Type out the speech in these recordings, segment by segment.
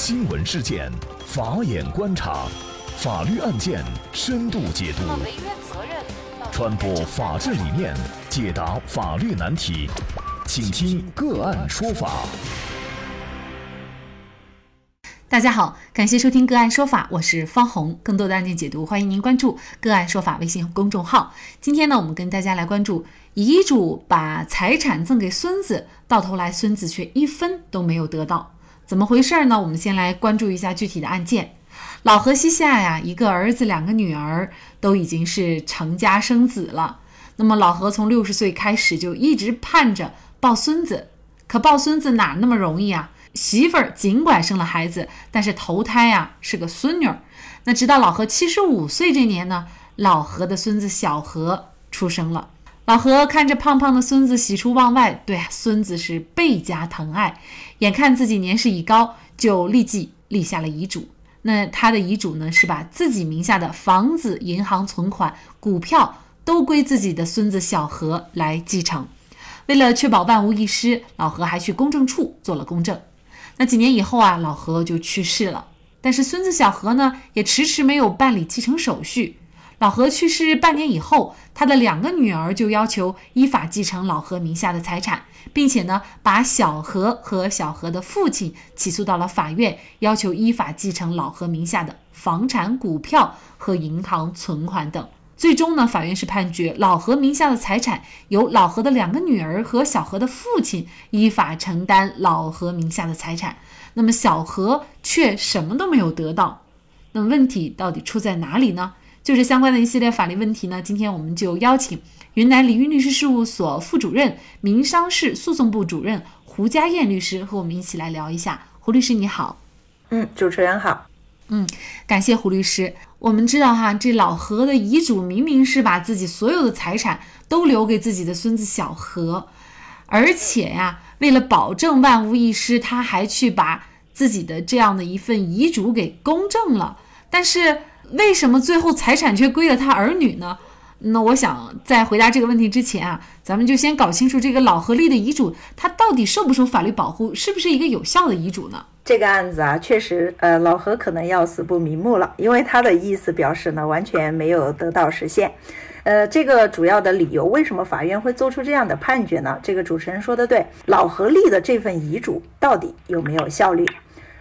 新闻事件，法眼观察，法律案件深度解读，传播法治理念，解答法律难题，请听个案说法。大家好，感谢收听个案说法，我是方红。更多的案件解读，欢迎您关注个案说法微信公众号。今天呢，我们跟大家来关注遗嘱把财产赠给孙子，到头来孙子却一分都没有得到。怎么回事呢？我们先来关注一下具体的案件。老何西夏呀，一个儿子，两个女儿，都已经是成家生子了。那么老何从六十岁开始就一直盼着抱孙子，可抱孙子哪那么容易啊？媳妇儿尽管生了孩子，但是头胎呀是个孙女儿。那直到老何七十五岁这年呢，老何的孙子小何出生了。老何看着胖胖的孙子喜出望外，对孙子是倍加疼爱。眼看自己年事已高，就立即立下了遗嘱。那他的遗嘱呢，是把自己名下的房子、银行存款、股票都归自己的孙子小何来继承。为了确保万无一失，老何还去公证处做了公证。那几年以后啊，老何就去世了。但是孙子小何呢，也迟迟没有办理继承手续。老何去世半年以后，他的两个女儿就要求依法继承老何名下的财产，并且呢，把小何和小何的父亲起诉到了法院，要求依法继承老何名下的房产、股票和银行存款等。最终呢，法院是判决老何名下的财产由老何的两个女儿和小何的父亲依法承担老何名下的财产，那么小何却什么都没有得到。那么问题到底出在哪里呢？就是相关的一系列法律问题呢，今天我们就邀请云南李玉律师事务所副主任、民商事诉讼部主任胡佳燕律师和我们一起来聊一下。胡律师你好，嗯，主持人好，嗯，感谢胡律师。我们知道哈，这老何的遗嘱明明是把自己所有的财产都留给自己的孙子小何，而且呀，为了保证万无一失，他还去把自己的这样的一份遗嘱给公证了，但是。为什么最后财产却归了他儿女呢？那我想在回答这个问题之前啊，咱们就先搞清楚这个老何立的遗嘱，他到底受不受法律保护，是不是一个有效的遗嘱呢？这个案子啊，确实，呃，老何可能要死不瞑目了，因为他的意思表示呢，完全没有得到实现。呃，这个主要的理由，为什么法院会做出这样的判决呢？这个主持人说的对，老何立的这份遗嘱到底有没有效力？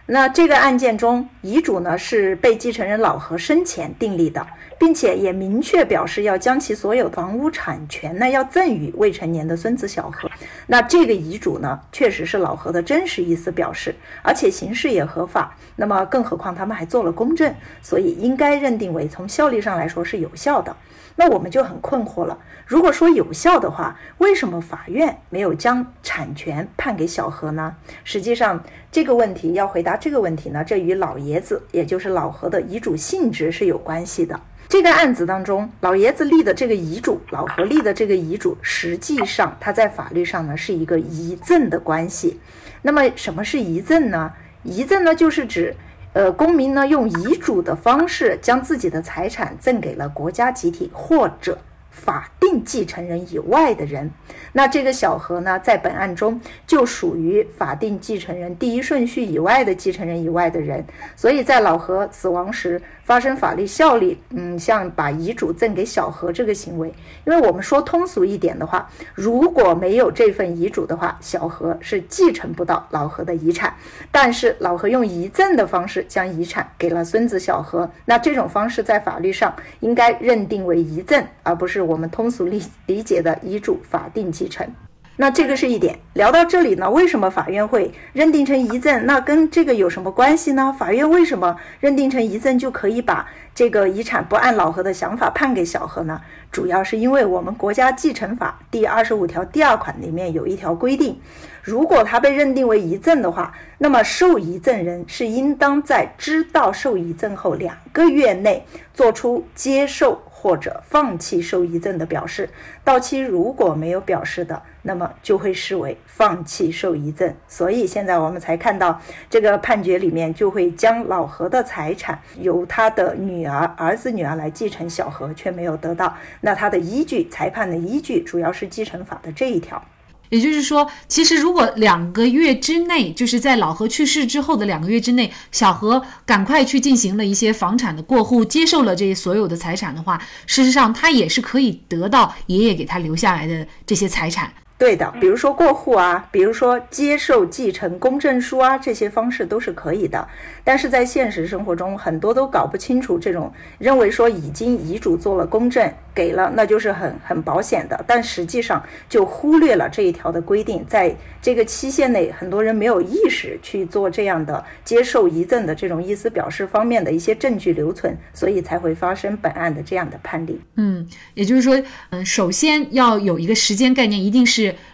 那这个案件中，遗嘱呢是被继承人老何生前订立的，并且也明确表示要将其所有房屋产权呢要赠与未成年的孙子小何。那这个遗嘱呢，确实是老何的真实意思表示，而且形式也合法。那么更何况他们还做了公证，所以应该认定为从效力上来说是有效的。那我们就很困惑了。如果说有效的话，为什么法院没有将产权判给小何呢？实际上，这个问题要回答这个问题呢，这与老爷子，也就是老何的遗嘱性质是有关系的。这个案子当中，老爷子立的这个遗嘱，老何立的这个遗嘱，实际上他在法律上呢是一个遗赠的关系。那么什么是遗赠呢？遗赠呢就是指，呃，公民呢用遗嘱的方式将自己的财产赠给了国家集体或者。法定继承人以外的人，那这个小何呢，在本案中就属于法定继承人第一顺序以外的继承人以外的人，所以在老何死亡时发生法律效力。嗯，像把遗嘱赠给小何这个行为，因为我们说通俗一点的话，如果没有这份遗嘱的话，小何是继承不到老何的遗产。但是老何用遗赠的方式将遗产给了孙子小何，那这种方式在法律上应该认定为遗赠，而不是。我们通俗理理解的遗嘱法定继承，那这个是一点。聊到这里呢，为什么法院会认定成遗赠？那跟这个有什么关系呢？法院为什么认定成遗赠就可以把这个遗产不按老何的想法判给小何呢？主要是因为我们国家继承法第二十五条第二款里面有一条规定，如果他被认定为遗赠的话，那么受遗赠人是应当在知道受遗赠后两个月内做出接受。或者放弃受遗赠的表示，到期如果没有表示的，那么就会视为放弃受遗赠。所以现在我们才看到这个判决里面就会将老何的财产由他的女儿、儿子、女儿来继承，小何却没有得到。那他的依据，裁判的依据主要是继承法的这一条。也就是说，其实如果两个月之内，就是在老何去世之后的两个月之内，小何赶快去进行了一些房产的过户，接受了这所有的财产的话，事实上他也是可以得到爷爷给他留下来的这些财产。对的，比如说过户啊，比如说接受继承公证书啊，这些方式都是可以的。但是在现实生活中，很多都搞不清楚这种，认为说已经遗嘱做了公证给了，那就是很很保险的。但实际上就忽略了这一条的规定，在这个期限内，很多人没有意识去做这样的接受遗赠的这种意思表示方面的一些证据留存，所以才会发生本案的这样的判例。嗯，也就是说，嗯，首先要有一个时间概念，一定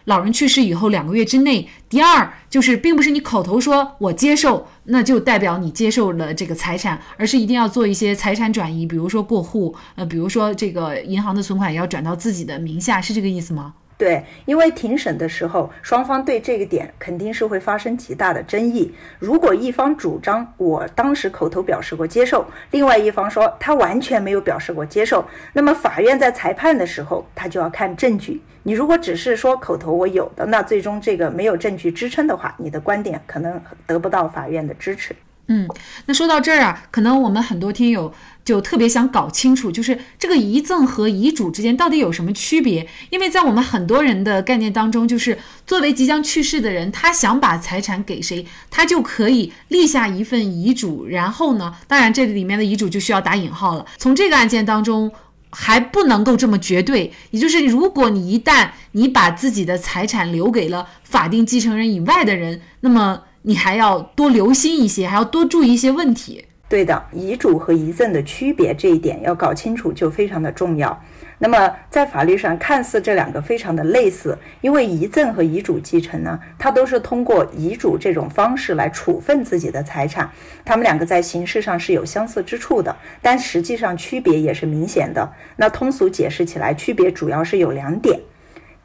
老人去世以后两个月之内，第二就是并不是你口头说我接受，那就代表你接受了这个财产，而是一定要做一些财产转移，比如说过户，呃，比如说这个银行的存款也要转到自己的名下，是这个意思吗？对，因为庭审的时候，双方对这个点肯定是会发生极大的争议。如果一方主张我当时口头表示过接受，另外一方说他完全没有表示过接受，那么法院在裁判的时候，他就要看证据。你如果只是说口头我有的，那最终这个没有证据支撑的话，你的观点可能得不到法院的支持。嗯，那说到这儿啊，可能我们很多听友就特别想搞清楚，就是这个遗赠和遗嘱之间到底有什么区别？因为在我们很多人的概念当中，就是作为即将去世的人，他想把财产给谁，他就可以立下一份遗嘱，然后呢，当然这里面的遗嘱就需要打引号了。从这个案件当中，还不能够这么绝对，也就是如果你一旦你把自己的财产留给了法定继承人以外的人，那么。你还要多留心一些，还要多注意一些问题。对的，遗嘱和遗赠的区别这一点要搞清楚，就非常的重要。那么在法律上，看似这两个非常的类似，因为遗赠和遗嘱继承呢，它都是通过遗嘱这种方式来处分自己的财产，它们两个在形式上是有相似之处的，但实际上区别也是明显的。那通俗解释起来，区别主要是有两点。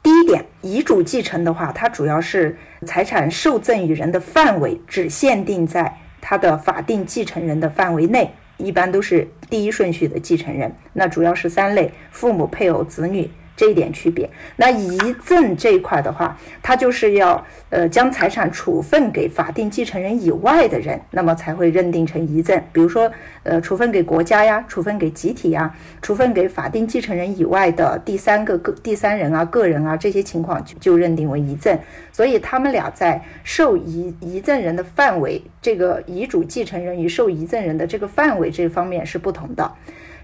第一点，遗嘱继承的话，它主要是财产受赠与人的范围只限定在他的法定继承人的范围内，一般都是第一顺序的继承人，那主要是三类：父母、配偶、子女。这一点区别，那遗赠这一块的话，它就是要呃将财产处分给法定继承人以外的人，那么才会认定成遗赠。比如说，呃，处分给国家呀，处分给集体呀，处分给法定继承人以外的第三个个第三人啊、个人啊，这些情况就就认定为遗赠。所以他们俩在受遗遗赠人的范围，这个遗嘱继承人与受遗赠人的这个范围这方面是不同的。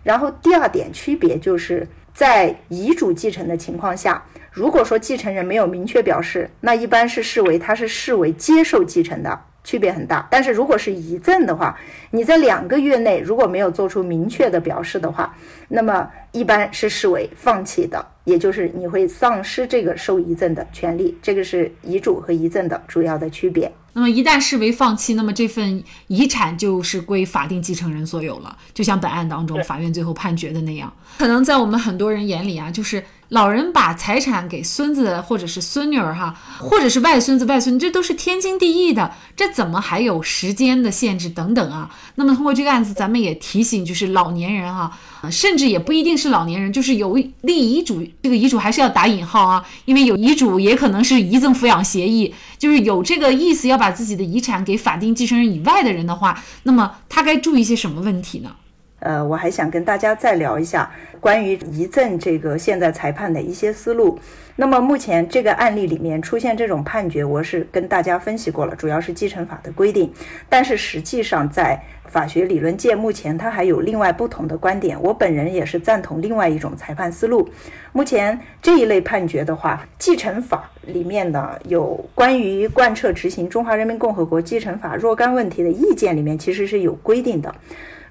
然后第二点区别就是。在遗嘱继承的情况下，如果说继承人没有明确表示，那一般是视为他是视为接受继承的，区别很大。但是如果是遗赠的话，你在两个月内如果没有做出明确的表示的话，那么一般是视为放弃的，也就是你会丧失这个受遗赠的权利。这个是遗嘱和遗赠的主要的区别。那么一旦视为放弃，那么这份遗产就是归法定继承人所有了。就像本案当中法院最后判决的那样，可能在我们很多人眼里啊，就是老人把财产给孙子或者是孙女儿哈，或者是外孙子外孙，这都是天经地义的。这怎么还有时间的限制等等啊？那么通过这个案子，咱们也提醒，就是老年人啊，甚至也不一定是老年人，就是有立遗嘱，这个遗嘱还是要打引号啊，因为有遗嘱也可能是遗赠抚养协议，就是有这个意思要把。自己的遗产给法定继承人以外的人的话，那么他该注意些什么问题呢？呃，我还想跟大家再聊一下关于遗赠这个现在裁判的一些思路。那么目前这个案例里面出现这种判决，我是跟大家分析过了，主要是继承法的规定。但是实际上在法学理论界，目前它还有另外不同的观点。我本人也是赞同另外一种裁判思路。目前这一类判决的话，继承法里面呢有关于贯彻执行《中华人民共和国继承法》若干问题的意见里面，其实是有规定的。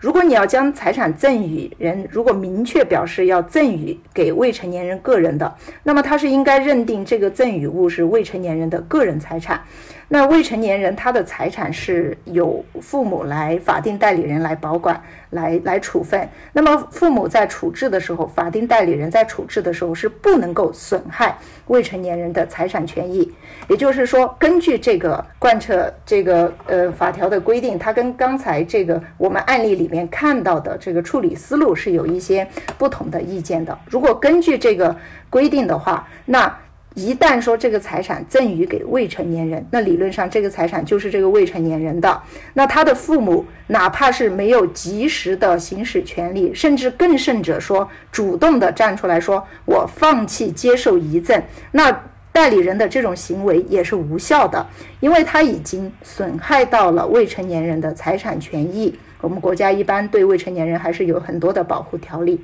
如果你要将财产赠与人，如果明确表示要赠与给未成年人个人的，那么他是应该认定这个赠与物是未成年人的个人财产。那未成年人他的财产是由父母来法定代理人来保管、来来处分。那么父母在处置的时候，法定代理人在处置的时候是不能够损害未成年人的财产权益。也就是说，根据这个贯彻这个呃法条的规定，它跟刚才这个我们案例里面看到的这个处理思路是有一些不同的意见的。如果根据这个规定的话，那。一旦说这个财产赠与给未成年人，那理论上这个财产就是这个未成年人的。那他的父母哪怕是没有及时的行使权利，甚至更甚者说主动的站出来说我放弃接受遗赠，那代理人的这种行为也是无效的，因为他已经损害到了未成年人的财产权益。我们国家一般对未成年人还是有很多的保护条例。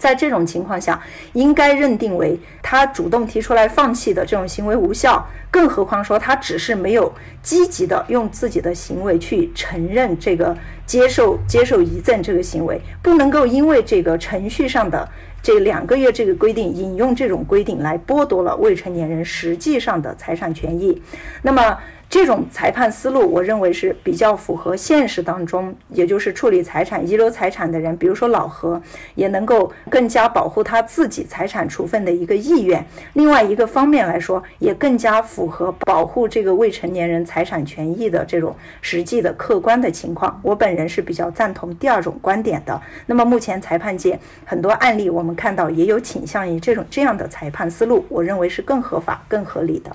在这种情况下，应该认定为他主动提出来放弃的这种行为无效。更何况说他只是没有积极的用自己的行为去承认这个接受接受遗赠这个行为，不能够因为这个程序上的这两个月这个规定，引用这种规定来剥夺了未成年人实际上的财产权益。那么。这种裁判思路，我认为是比较符合现实当中，也就是处理财产、遗留财产的人，比如说老何，也能够更加保护他自己财产处分的一个意愿。另外一个方面来说，也更加符合保护这个未成年人财产权益的这种实际的客观的情况。我本人是比较赞同第二种观点的。那么目前裁判界很多案例，我们看到也有倾向于这种这样的裁判思路，我认为是更合法、更合理的。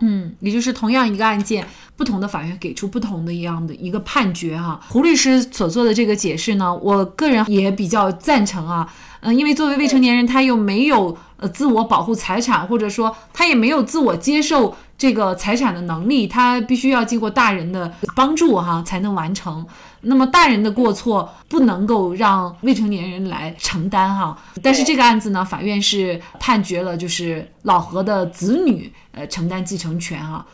嗯，也就是同样一个案件，不同的法院给出不同的一样的一个判决哈。胡律师所做的这个解释呢，我个人也比较赞成啊。嗯，因为作为未成年人，他又没有自我保护财产，或者说他也没有自我接受这个财产的能力，他必须要经过大人的帮助哈才能完成。那么大人的过错不能够让未成年人来承担哈。但是这个案子呢，法院是判决了，就是老何的子女呃承担继承权哈。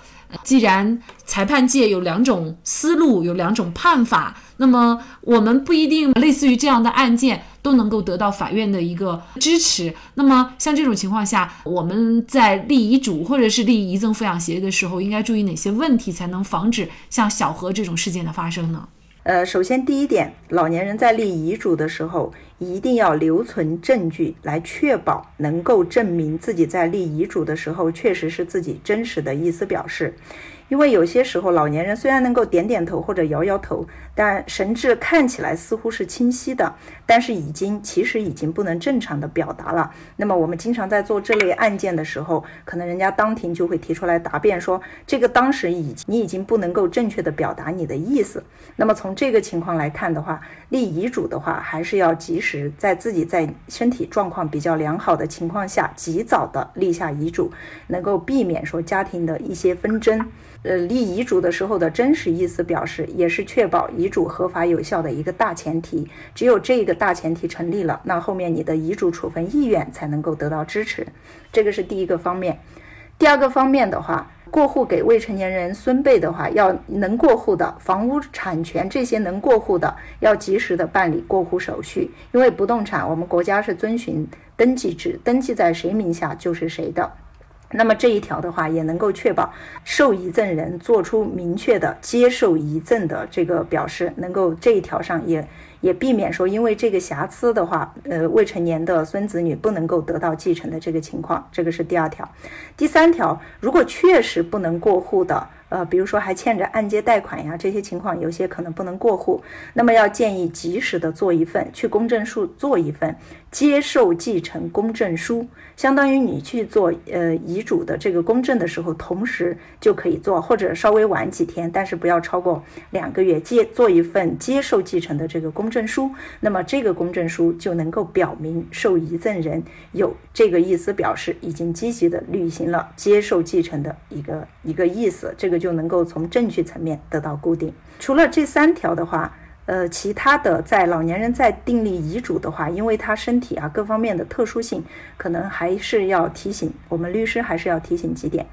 既然裁判界有两种思路，有两种判法，那么我们不一定类似于这样的案件都能够得到法院的一个支持。那么像这种情况下，我们在立遗嘱或者是立遗赠抚养协议的时候，应该注意哪些问题，才能防止像小何这种事件的发生呢？呃，首先第一点，老年人在立遗嘱的时候，一定要留存证据来确保能够证明自己在立遗嘱的时候确实是自己真实的意思表示。因为有些时候，老年人虽然能够点点头或者摇摇头，但神志看起来似乎是清晰的，但是已经其实已经不能正常的表达了。那么我们经常在做这类案件的时候，可能人家当庭就会提出来答辩说，这个当时已经你已经不能够正确的表达你的意思。那么从这个情况来看的话，立遗嘱的话，还是要及时在自己在身体状况比较良好的情况下，及早的立下遗嘱，能够避免说家庭的一些纷争。呃，立遗嘱的时候的真实意思表示，也是确保遗嘱合法有效的一个大前提。只有这个大前提成立了，那后面你的遗嘱处分意愿才能够得到支持。这个是第一个方面。第二个方面的话，过户给未成年人孙辈的话，要能过户的房屋产权这些能过户的，要及时的办理过户手续。因为不动产，我们国家是遵循登记制，登记在谁名下就是谁的。那么这一条的话，也能够确保受遗赠人做出明确的接受遗赠的这个表示，能够这一条上也也避免说因为这个瑕疵的话，呃，未成年的孙子女不能够得到继承的这个情况。这个是第二条。第三条，如果确实不能过户的。呃，比如说还欠着按揭贷款呀，这些情况有些可能不能过户，那么要建议及时的做一份，去公证处做一份接受继承公证书，相当于你去做呃遗嘱的这个公证的时候，同时就可以做，或者稍微晚几天，但是不要超过两个月，接做一份接受继承的这个公证书，那么这个公证书就能够表明受遗赠人有这个意思表示，已经积极的履行了接受继承的一个一个意思，这个。就能够从证据层面得到固定。除了这三条的话，呃，其他的在老年人在订立遗嘱的话，因为他身体啊各方面的特殊性，可能还是要提醒我们律师还是要提醒几点。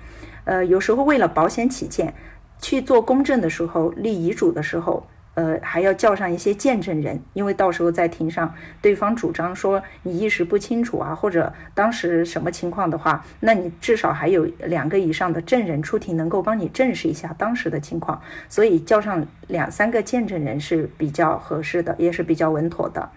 呃，有时候为了保险起见，去做公证的时候，立遗嘱的时候。呃，还要叫上一些见证人，因为到时候在庭上，对方主张说你意识不清楚啊，或者当时什么情况的话，那你至少还有两个以上的证人出庭，能够帮你证实一下当时的情况。所以叫上两三个见证人是比较合适的，也是比较稳妥的。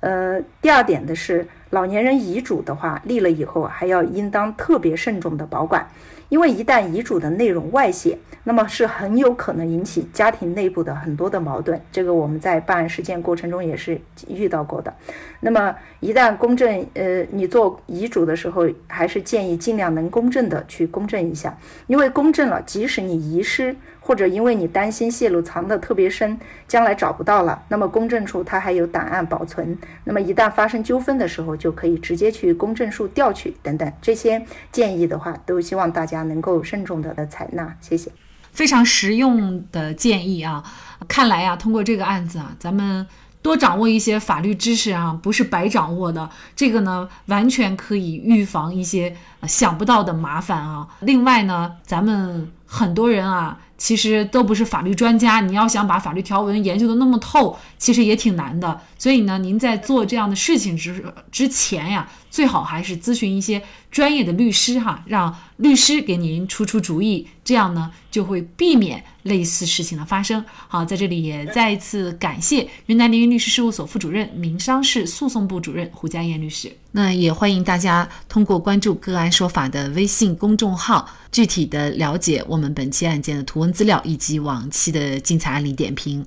呃，第二点的是，老年人遗嘱的话立了以后，还要应当特别慎重的保管。因为一旦遗嘱的内容外泄，那么是很有可能引起家庭内部的很多的矛盾。这个我们在办案实践过程中也是遇到过的。那么一旦公证，呃，你做遗嘱的时候，还是建议尽量能公证的去公证一下，因为公证了，即使你遗失。或者因为你担心泄露藏得特别深，将来找不到了，那么公证处它还有档案保存，那么一旦发生纠纷的时候，就可以直接去公证处调取等等。这些建议的话，都希望大家能够慎重的采纳。谢谢，非常实用的建议啊！看来啊，通过这个案子啊，咱们多掌握一些法律知识啊，不是白掌握的。这个呢，完全可以预防一些想不到的麻烦啊。另外呢，咱们很多人啊。其实都不是法律专家，你要想把法律条文研究的那么透，其实也挺难的。所以呢，您在做这样的事情之之前呀，最好还是咨询一些专业的律师哈，让律师给您出出主意，这样呢就会避免类似事情的发生。好，在这里也再一次感谢云南凌云律师事务所副主任、民商事诉讼部主任胡佳燕律师。那也欢迎大家通过关注“个案说法”的微信公众号，具体的了解我们本期案件的图文资料以及往期的精彩案例点评。